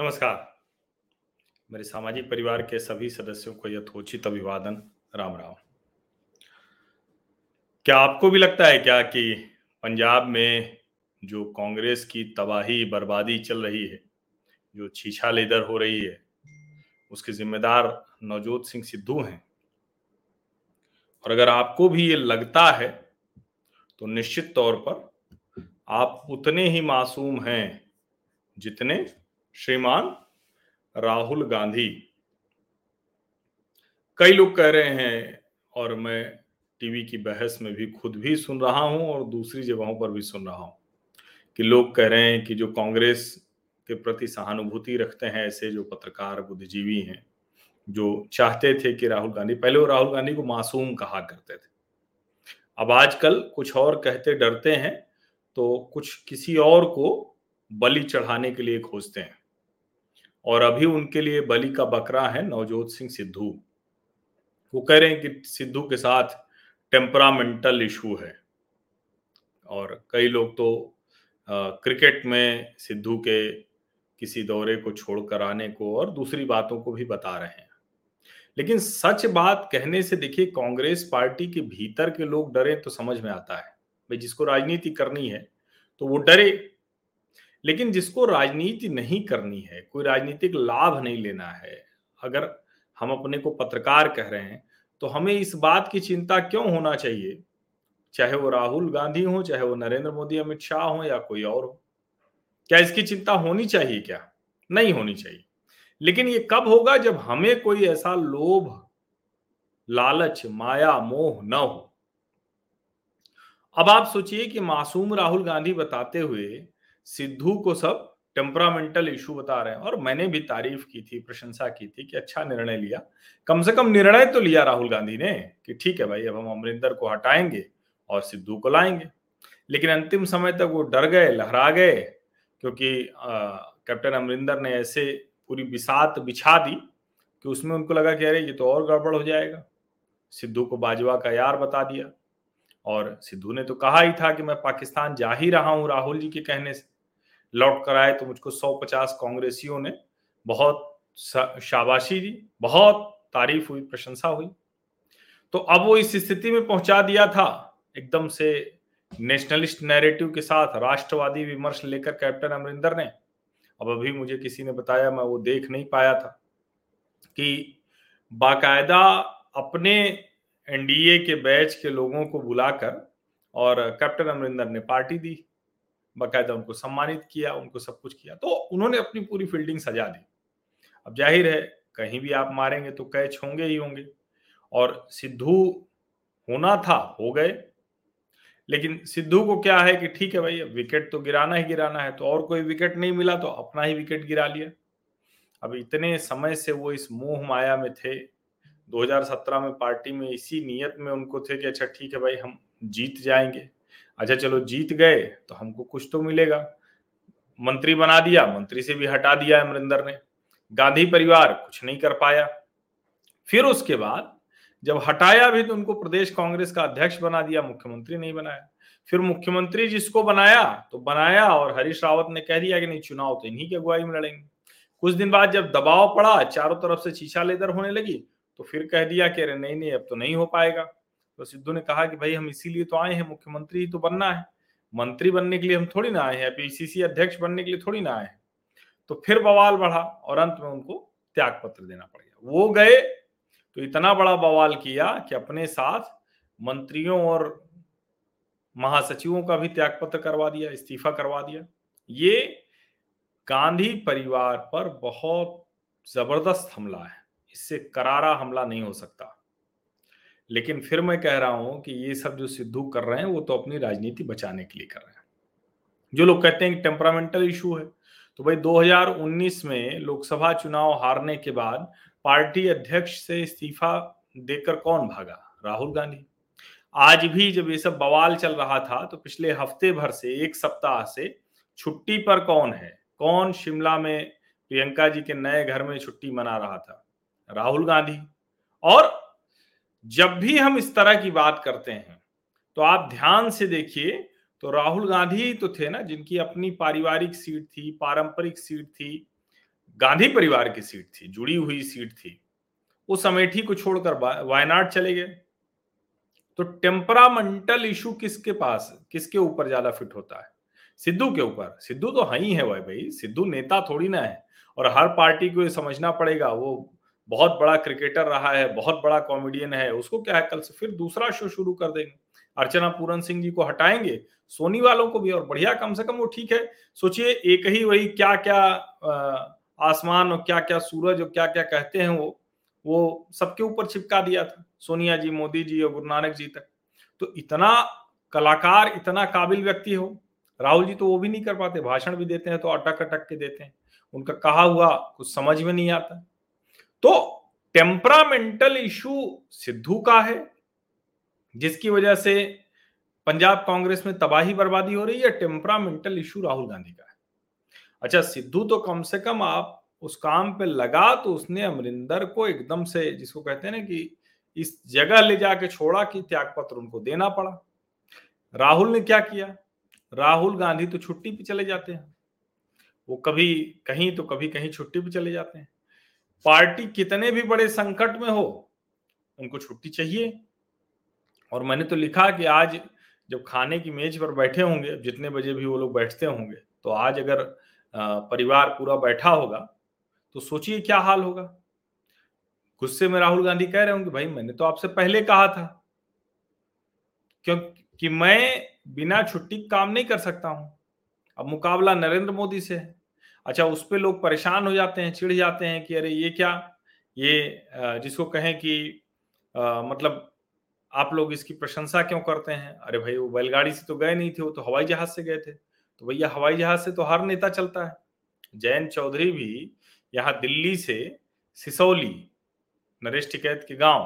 नमस्कार। मेरे सामाजिक परिवार के सभी सदस्यों को यथोचित अभिवादन। राम राम। क्या आपको भी लगता है क्या कि पंजाब में जो कांग्रेस की तबाही, बर्बादी चल रही है, जो छीछा लेदर हो रही है, उसके जिम्मेदार नवजोत सिंह सिद्धू हैं? और अगर आपको भी ये लगता है तो निश्चित तौर पर आप उतने ही मासूम हैं जितने श्रीमान राहुल गांधी। कई लोग कह रहे हैं, और मैं टीवी की बहस में भी खुद भी सुन रहा हूँ और दूसरी जगहों पर भी सुन रहा हूँ कि लोग कह रहे हैं कि जो कांग्रेस के प्रति सहानुभूति रखते हैं, ऐसे जो पत्रकार बुद्धिजीवी हैं, जो चाहते थे कि राहुल गांधी, पहले वो राहुल गांधी को मासूम कहा करते थे। अब आजकल कुछ और कहते डरते हैं तो कुछ किसी और को बलि चढ़ाने के लिए खोजते हैं। और अभी उनके लिए बलि का बकरा है नवजोत सिंह सिद्धू। वो कह रहे हैं कि सिद्धू के साथ टेम्परामेंटल इशू है। और कई लोग तो आ, क्रिकेट में सिद्धू के किसी दौरे को छोड़कर आने को और दूसरी बातों को भी बता रहे हैं। लेकिन सच बात कहने से देखिए कांग्रेस पार्टी के भीतर के लोग डरे तो समझ में आता है। भाई जिसको राजनीति करनी है तो वो डरे। लेकिन जिसको राजनीति नहीं करनी है, कोई राजनीतिक लाभ नहीं लेना है, अगर हम अपने को पत्रकार कह रहे हैं तो हमें इस बात की चिंता क्यों होना चाहिए? चाहे वो राहुल गांधी हो, चाहे वो नरेंद्र मोदी, अमित शाह हो या कोई और हो। क्या इसकी चिंता होनी चाहिए क्या? नहीं होनी चाहिए। लेकिन ये कब होगा जब हमें कोई ऐसा लोभ, लालच, माया, मोह न हो? अब आप सोचिए कि मासूम राहुल गांधी बताते हुए सिद्धू को सब टेम्परामेंटल इशू बता रहे हैं। और मैंने भी तारीफ़ की थी, प्रशंसा की थी कि अच्छा निर्णय लिया। कम से कम निर्णय तो लिया राहुल गांधी ने कि ठीक है भाई, अब हम अमरिंदर को हटाएँगे और सिद्धू को लाएँगे। लेकिन अंतिम समय तक वो डर गए, लहरा गए, क्योंकि कैप्टन अमरिंदर ने ऐसे पूरी बिसात बिछा दी कि उसमें उनको लगा कि अरे, ये तो और गड़बड़ हो जाएगा। सिद्धू को बाजवा का यार बता दिया। और सिद्धू ने तो कहा ही था कि मैं पाकिस्तान जा ही रहा हूँ राहुल जी के कहने से। लौट कर आए तो मुझको 150 कांग्रेसियों ने बहुत शाबाशी दी, बहुत तारीफ़ हुई, प्रशंसा हुई। तो अब वो इस स्थिति में पहुँचा दिया था, एकदम से नेशनलिस्ट नैरेटिव के साथ राष्ट्रवादी विमर्श लेकर कैप्टन अमरिंदर ने। अब अभी मुझे किसी ने बताया, मैं वो देख नहीं पाया था कि बाकायदा अपने एनडीए के बैच के लोगों को बुलाकर और कैप्टन अमरिंदर ने पार्टी दी। बाकायदा उनको सम्मानित किया, उनको सब कुछ किया। तो उन्होंने अपनी पूरी फील्डिंग सजा दी। अब ज़ाहिर है, कहीं भी आप मारेंगे तो कैच होंगे ही होंगे। और सिद्धू होना था, हो गए। लेकिन सिद्धू को क्या है कि ठीक है भाई विकेट तो गिराना ही गिराना है तो और कोई विकेट नहीं मिला तो अपना ही विकेट गिरा लिया। अब इतने समय से वो इस मोह माया में थे। 2017 में पार्टी में इसी नियत में उनको थे कि अच्छा ठीक है भाई, हम जीत जाएँगे। अच्छा चलो जीत गए तो हमको कुछ तो मिलेगा। मंत्री बना दिया, मंत्री से भी हटा दिया अमरिंदर ने। गांधी परिवार कुछ नहीं कर पाया। फिर उसके बाद जब हटाया भी तो उनको प्रदेश कांग्रेस का अध्यक्ष बना दिया, मुख्यमंत्री नहीं बनाया। फिर मुख्यमंत्री जिसको बनाया तो बनाया और हरीश रावत ने कह दिया कि नहीं, चुनाव तो इन्हीं की अगुवाई में लड़ेंगे। कुछ दिन बाद जब दबाव पड़ा, चारों तरफ़ से चीछा लेदर होने लगी तो फिर कह दिया कि अरे नहीं नहीं, अब तो नहीं हो पाएगा। तो सिद्धू ने कहा कि भाई हम इसीलिए तो आए हैं, मुख्यमंत्री ही तो बनना है। मंत्री बनने के लिए हम थोड़ी ना आए हैं पीसीसी अध्यक्ष बनने के लिए थोड़ी ना आए हैं। तो फिर बवाल बढ़ा और अंत में उनको त्याग पत्र देना पड़ गया। वो गए तो इतना बड़ा बवाल किया कि अपने साथ मंत्रियों और महासचिवों का भी त्याग पत्र करवा दिया, इस्तीफा करवा दिया। ये गांधी परिवार पर बहुत ज़बरदस्त हमला है। इससे करारा हमला नहीं हो सकता। लेकिन फिर मैं कह रहा हूँ कि ये सब जो सिद्धू कर रहे हैं, वो तो अपनी राजनीति बचाने के लिए कर रहे हैं। जो लोग कहते हैं कि टेम्परामेंटल इशू है तो भाई 2019 में लोकसभा चुनाव हारने के बाद पार्टी अध्यक्ष से इस्तीफा देकर कौन भागा? राहुल गांधी। आज भी जब ये सब बवाल चल रहा था तो पिछले हफ़्ते भर से, एक सप्ताह से छुट्टी पर कौन है? कौन शिमला में प्रियंका जी के नए घर में छुट्टी मना रहा था? राहुल गांधी। और जब भी हम इस तरह की बात करते हैं तो आप ध्यान से देखिए तो राहुल गांधी तो थे ना, जिनकी अपनी पारिवारिक सीट थी, पारंपरिक सीट थी, गांधी परिवार की सीट थी, जुड़ी हुई सीट थी। उस अमेठी को छोड़कर वायनाड चले गए। तो टेम्परामेंटल इशू किसके पास, किसके ऊपर ज़्यादा फिट होता है? सिद्धू के ऊपर। सिद्धू तो है ही है भाई भाई, सिद्धू नेता थोड़ी ना है, और हर पार्टी को ये समझना पड़ेगा, वो बहुत बड़ा क्रिकेटर रहा है, बहुत बड़ा कॉमेडियन है, उसको क्या है, कल से फिर दूसरा शो शुरू कर देंगे। अर्चना पूरन सिंह जी को हटाएँगे, सोनी वालों को भी, और बढ़िया कम से कम वो ठीक है। सोचिए, एक ही वही क्या क्या आसमान और क्या क्या सूरज और क्या क्या कहते हैं वो वो सबके ऊपर चिपका दिया था, सोनिया जी, मोदी जी और गुरु नानक जी तक। तो इतना कलाकार, इतना काबिल व्यक्ति हो, राहुल जी तो वो भी नहीं कर पाते, भाषण भी देते हैं तो अटक अटक के देते हैं। उनका कहा हुआ, कुछ समझ में नहीं आता। तो टेम्परामेंटल इशू सिद्धू का है, जिसकी वजह से पंजाब कांग्रेस में तबाही बर्बादी हो रही है टेम्परामेंटल इशू राहुल गांधी का है। अच्छा सिद्धू तो कम से कम आप उस काम पे लगा तो उसने अमरिंदर को एकदम से जिसको कहते हैं ना कि इस जगह ले जाके छोड़ा कि त्याग पत्र उनको देना पड़ा। राहुल ने क्या किया? राहुल गांधी तो छुट्टी पे चले जाते हैं। वो कभी कहीं तो कभी कहीं छुट्टी पे चले जाते हैं। पार्टी कितने भी बड़े संकट में हो, उनको छुट्टी चाहिए। और मैंने तो लिखा कि आज जब खाने की मेज पर बैठे होंगे, जितने बजे भी वो लोग बैठते होंगे तो आज अगर परिवार पूरा बैठा होगा तो सोचिए क्या हाल होगा। गुस्से में राहुल गांधी कह रहे होंगे, भाई, मैंने तो आपसे पहले कहा था। क्योंकि मैं बिना छुट्टी काम नहीं कर सकता हूँ। अब मुकाबला नरेंद्र मोदी से है। अच्छा उस पर लोग परेशान हो जाते हैं चिढ़ जाते हैं कि अरे ये क्या? ये जिसको कहें कि आ, मतलब आप लोग इसकी प्रशंसा क्यों करते हैं? अरे भाई वो बैलगाड़ी से तो गए नहीं थे वो तो हवाई जहाज़ से गए थे। तो भैया हवाई जहाज़ से तो हर नेता चलता है। जयंत चौधरी भी यहाँ दिल्ली से सिसौली नरेश टिकैत के गाँव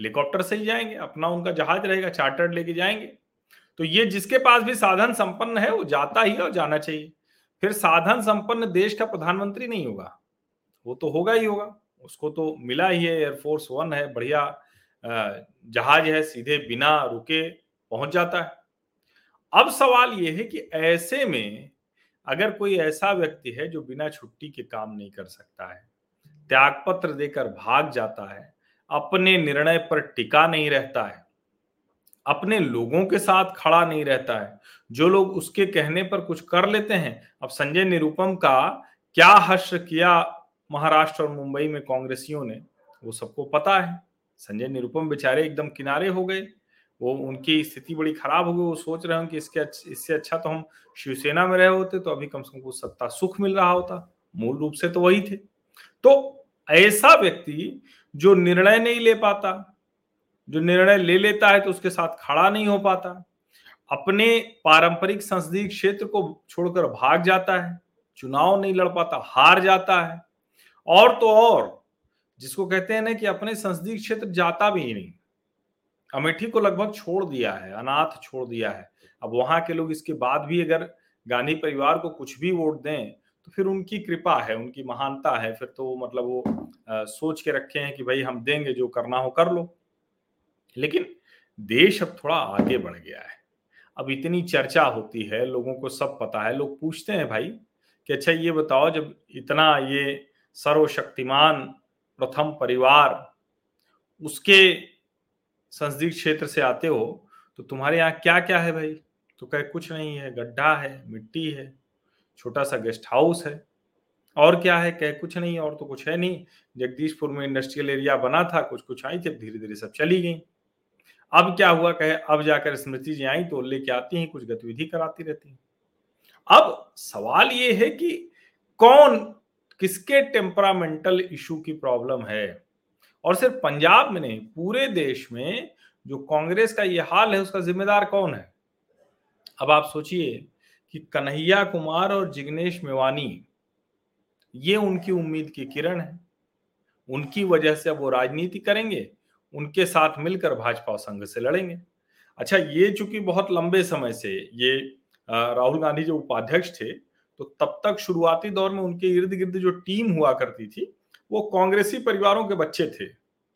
हेलीकॉप्टर से ही जाएँगे। अपना उनका जहाज़ रहेगा चार्टर्ड लेके जाएँगे। तो ये जिसके पास भी साधन संपन्न है वो जाता ही और जाना चाहिए। फिर साधन संपन्न देश का प्रधानमंत्री नहीं होगा। वो तो होगा ही होगा। उसको तो मिला ही है एयरफोर्स वन है, बढ़िया जहाज़ है, सीधे बिना रुके पहुँच जाता है। अब सवाल यह है कि ऐसे में अगर कोई ऐसा व्यक्ति है जो बिना छुट्टी के काम नहीं कर सकता है, त्यागपत्र देकर भाग जाता है, अपने निर्णय पर टिका नहीं रहता है अपने लोगों के साथ खड़ा नहीं रहता है। जो लोग उसके कहने पर कुछ कर लेते हैं। अब संजय निरुपम का क्या हर्ष किया महाराष्ट्र और मुंबई में कांग्रेसियों ने, वो सबको पता है। संजय निरुपम बेचारे एकदम किनारे हो गए। वो, उनकी स्थिति बड़ी खराब हो गई। वो सोच रहे हो कि इसके इससे अच्छा तो हम शिवसेना में रहे होते तो अभी कम से कम कुछ सत्ता सुख मिल रहा होता। मूल रूप से तो वही थे। तो ऐसा व्यक्ति जो निर्णय नहीं ले पाता जो निर्णय ले लेता है तो उसके साथ खड़ा नहीं हो पाता। अपने पारंपरिक संसदीय क्षेत्र को छोड़कर भाग जाता है चुनाव नहीं लड़ पाता हार जाता है। और तो और जिसको कहते हैं ना कि अपने संसदीय क्षेत्र जाता भी नहीं। अमेठी को लगभग छोड़ दिया है अनाथ छोड़ दिया है। अब वहाँ के लोग इसके बाद भी अगर गांधी परिवार को कुछ भी वोट दें तो फिर उनकी कृपा है उनकी महानता है। फिर तो मतलब वो आ, सोच के रखे हैं कि भाई हम देंगे जो करना हो कर लो। लेकिन देश अब थोड़ा आगे बढ़ गया है। अब इतनी चर्चा होती है, लोगों को सब पता है, लोग पूछते हैं, भाई, कि अच्छा ये बताओ, जब इतना ये सर्वशक्तिमान प्रथम परिवार उसके संसदीय क्षेत्र से आते हो तो तुम्हारे यहाँ क्या क्या है भाई? तो कहे, कुछ नहीं है, गड्ढा है, मिट्टी है छोटा सा गेस्ट हाउस है, और क्या है? कहे, कुछ नहीं, और तो कुछ है नहीं। जगदीशपुर में इंडस्ट्रियल एरिया बना था कुछ कुछ आई थे धीरे धीरे सब चली गई। अब क्या हुआ? कहे, अब जाकर स्मृति जी आई तो लेके आती हैं, कुछ गतिविधि कराती रहती हैं। अब सवाल ये है कि कौन, किसके टेम्परामेंटल इशू की प्रॉब्लम है? और सिर्फ़ पंजाब में नहीं, पूरे देश में जो कांग्रेस का ये हाल है, उसका जिम्मेदार कौन है? अब आप सोचिए कि कन्हैया कुमार और जिग्नेश मेवानी, ये उनकी उम्मीद की किरण है। उनकी वजह से अब वो राजनीति करेंगे। उनके साथ मिलकर भाजपा और संघ से लड़ेंगे। अच्छा ये चूँकि बहुत लंबे समय से ये राहुल गांधी जो उपाध्यक्ष थे तो तब तक शुरुआती दौर में उनके इर्द गिर्द जो टीम हुआ करती थी, वो कांग्रेसी परिवारों के बच्चे थे।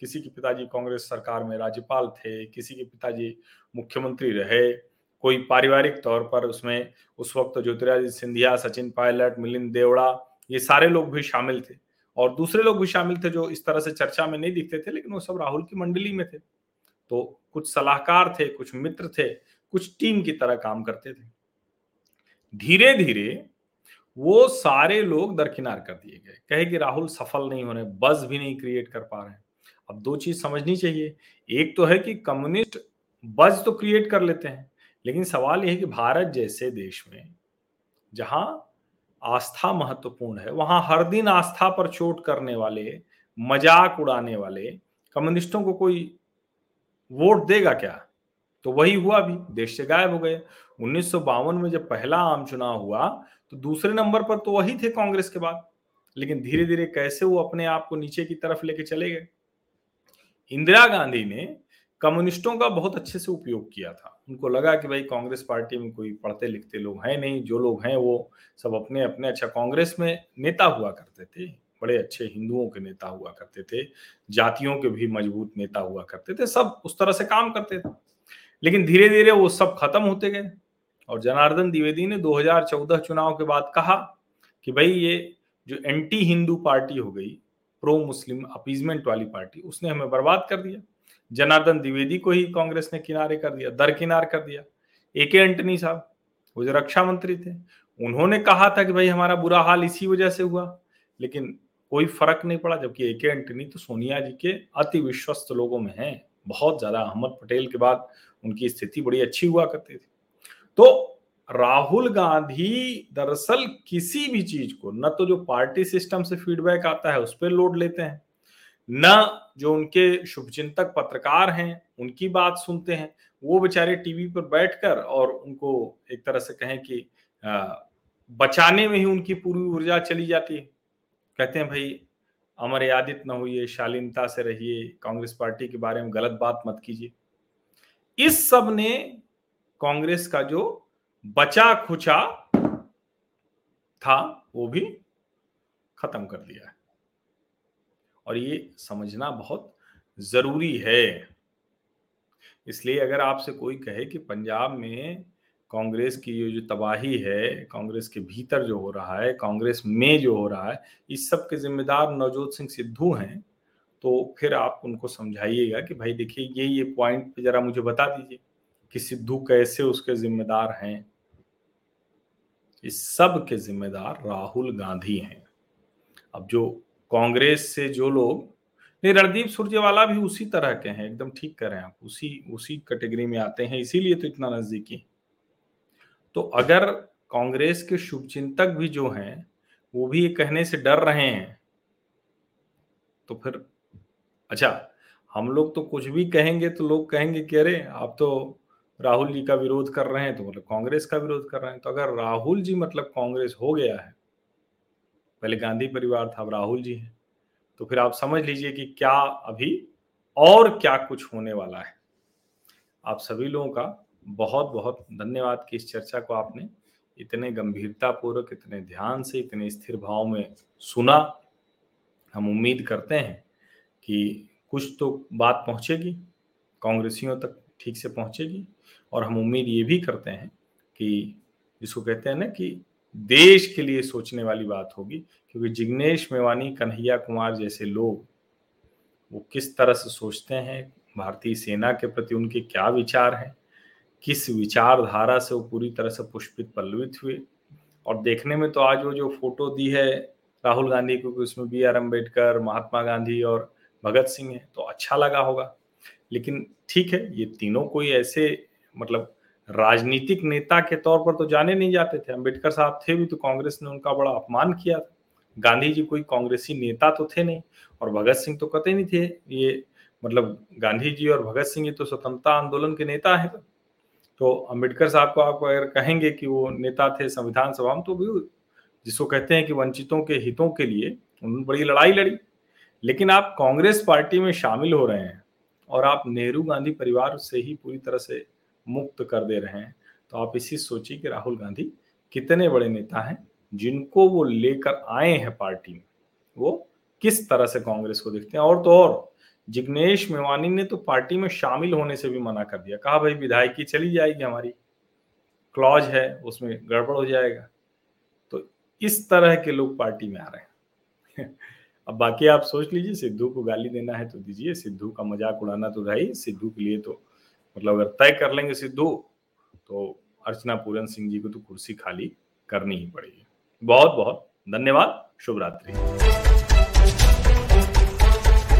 किसी के पिताजी कांग्रेस सरकार में राज्यपाल थे, किसी के पिताजी मुख्यमंत्री रहे। कोई पारिवारिक तौर पर उसमें, उस वक्त ज्योतिरादित्य सिंधिया, सचिन पायलट, मिलिंद देवड़ा, ये सारे लोग भी शामिल थे। और दूसरे लोग भी शामिल थे जो इस तरह से चर्चा में नहीं दिखते थे, लेकिन वो सब राहुल की मंडली में थे। तो कुछ सलाहकार थे, कुछ मित्र थे, कुछ टीम की तरह काम करते थे। धीरे धीरे वो सारे लोग दरकिनार कर दिए गए। कहे कि राहुल सफल नहीं हो रहे बस भी नहीं क्रिएट कर पा रहे हैं। अब दो चीज़ समझनी चाहिए। एक तो है कि कम्युनिस्ट बज तो क्रिएट कर लेते हैं, लेकिन सवाल यह है कि भारत जैसे देश में, जहाँ आस्था महत्वपूर्ण है। वहाँ हर दिन आस्था पर चोट करने वाले, मज़ाक उड़ाने वाले, कम्युनिस्टों को कोई वोट देगा क्या? तो वही हुआ भी देश से गायब हो गए। उन्नीस सौ बावन में जब पहला आम चुनाव हुआ तो दूसरे नंबर पर तो वही थे कांग्रेस के बाद। लेकिन धीरे धीरे कैसे वो अपने आप को नीचे की तरफ़ लेके चले गए? इंदिरा गांधी ने कम्युनिस्टों का बहुत अच्छे से उपयोग किया था। उनको लगा कि भाई कांग्रेस पार्टी में कोई पढ़ते लिखते लोग हैं नहीं, जो लोग हैं वो सब अपने अपने अच्छा कांग्रेस में नेता हुआ करते थे, बड़े अच्छे हिंदुओं के नेता हुआ करते थे, जातियों के भी मज़बूत नेता हुआ करते थे, सब उस तरह से काम करते थे। लेकिन धीरे धीरे वो सब खत्म होते गए और जनार्दन द्विवेदी ने 2014 चुनाव के बाद कहा कि भाई ये जो एंटी हिंदू पार्टी हो गई प्रो मुस्लिम अपीजमेंट वाली पार्टी, उसने हमें बर्बाद कर दिया। जनार्दन द्विवेदी को ही कांग्रेस ने किनारे कर दिया दरकिनार कर दिया। ए के एंटनी साहब, वो जो रक्षा मंत्री थे, उन्होंने कहा था कि भाई हमारा बुरा हाल इसी वजह से हुआ, लेकिन कोई फ़र्क नहीं पड़ा, जबकि ए के एंटनी तो सोनिया जी के अति विश्वस्त लोगों में हैं। बहुत ज़्यादा, अहमद पटेल के बाद उनकी स्थिति बड़ी अच्छी हुआ करती थी। तो राहुल गांधी दरअसल किसी भी चीज़ को, न तो जो पार्टी सिस्टम से फीडबैक आता है, उस पर लोड लेते हैं। न जो उनके शुभचिंतक पत्रकार हैं, उनकी बात सुनते हैं, वो बेचारे टीवी पर बैठकर और उनको एक तरह से कहें कि बचाने में ही उनकी पूरी ऊर्जा चली जाती है। कहते हैं, भाई अमर्यादित न होइए, शालीनता से रहिए, कांग्रेस पार्टी के बारे में गलत बात मत कीजिए। इस सबने कांग्रेस का जो बचा खुचा था, वो भी खत्म कर दिया है। और ये समझना बहुत ज़रूरी है। इसलिए अगर आपसे कोई कहे कि पंजाब में कांग्रेस की ये जो तबाही है, कांग्रेस के भीतर जो हो रहा है, कांग्रेस में जो हो रहा है, इस सब के जिम्मेदार नवजोत सिंह सिद्धू हैं तो फिर आप उनको समझाइएगा कि भाई देखिए, ये ये पॉइंट पे जरा मुझे बता दीजिए कि सिद्धू कैसे उसके जिम्मेदार हैं। इस सब के जिम्मेदार राहुल गांधी हैं। अब जो कांग्रेस से जो लोग, नहीं, रणदीप सुरजेवाला भी उसी तरह के हैं, एकदम ठीक करें आप, उसी उसी कैटेगरी में आते हैं, इसीलिए तो इतना नजदीकी तो अगर कांग्रेस के शुभचिंतक भी जो हैं, वो भी ये कहने से डर रहे हैं तो फिर अच्छा हम लोग तो कुछ भी कहेंगे तो लोग कहेंगे कि अरे, आप तो राहुल जी का विरोध कर रहे हैं तो मतलब कांग्रेस का विरोध कर रहे हैं तो अगर राहुल जी मतलब कांग्रेस हो गया है पहले गांधी परिवार था, अब राहुल जी है। तो फिर आप समझ लीजिए कि क्या अभी और क्या कुछ होने वाला है। आप सभी लोगों का बहुत बहुत धन्यवाद कि इस चर्चा को आपने इतने गंभीरता पूर्वक इतने ध्यान से, इतने स्थिर भाव में सुना। हम उम्मीद करते हैं कि कुछ तो बात पहुंचेगी, कांग्रेसियों तक ठीक से पहुंचेगी। और हम उम्मीद ये भी करते हैं कि, जिसको कहते हैं ना कि देश के लिए सोचने वाली बात होगी, क्योंकि जिग्नेश मेवानी, कन्हैया कुमार जैसे लोग, वो किस तरह से सोचते हैं, भारतीय सेना के प्रति उनके क्या विचार हैं, किस विचारधारा से वो पूरी तरह से पुष्पित, पल्लवित हुए? और देखने में तो आज वो जो फ़ोटो दी है, राहुल गांधी को उसमें बी आर अंबेडकर महात्मा गांधी और भगत सिंह है तो अच्छा लगा होगा। लेकिन ठीक है, ये तीनों कोई ऐसे मतलब राजनीतिक नेता के तौर पर तो जाने नहीं जाते थे। अंबेडकर साहब थे भी तो कांग्रेस ने उनका बड़ा अपमान किया था। गांधी जी कोई कांग्रेसी नेता तो थे नहीं और भगत सिंह तो कते नहीं थे। ये मतलब गांधी जी और भगत सिंह ये तो स्वतंत्रता आंदोलन के नेता है। तो अंबेडकर साहब को आप अगर कहेंगे कि वो नेता थे संविधान सभा में तो भी जिसको कहते हैं कि वंचितों के हितों के लिए उन्होंने बड़ी लड़ाई लड़ी। लेकिन आप कांग्रेस पार्टी में शामिल हो रहे हैं और आप नेहरू गांधी परिवार से ही पूरी तरह से मुक्त कर दे रहे हैं। तो आप इसी सोचिए कि राहुल गांधी कितने बड़े नेता हैं, जिनको वो लेकर आए हैं पार्टी में। वो किस तरह से कांग्रेस को देखते हैं? और तो और, जिग्नेश मेवानी ने तो पार्टी में शामिल होने से भी मना कर दिया। कहा, भाई, विधायकी चली जाएगी हमारी। क्लॉज है, उसमें गड़बड़ हो जाएगा। तो इस तरह के लोग पार्टी में आ रहे हैं। अब बाकी आप सोच लीजिए, सिद्धू को गाली देना है तो दीजिए। सिद्धू का मज़ाक उड़ाना तो रही सिद्धू के लिए तो मतलब अगर तय कर लेंगे सिद्धू तो अर्चना पूरन सिंह जी को तो कुर्सी खाली करनी ही पड़ेगी। बहुत बहुत धन्यवाद शुभ रात्रि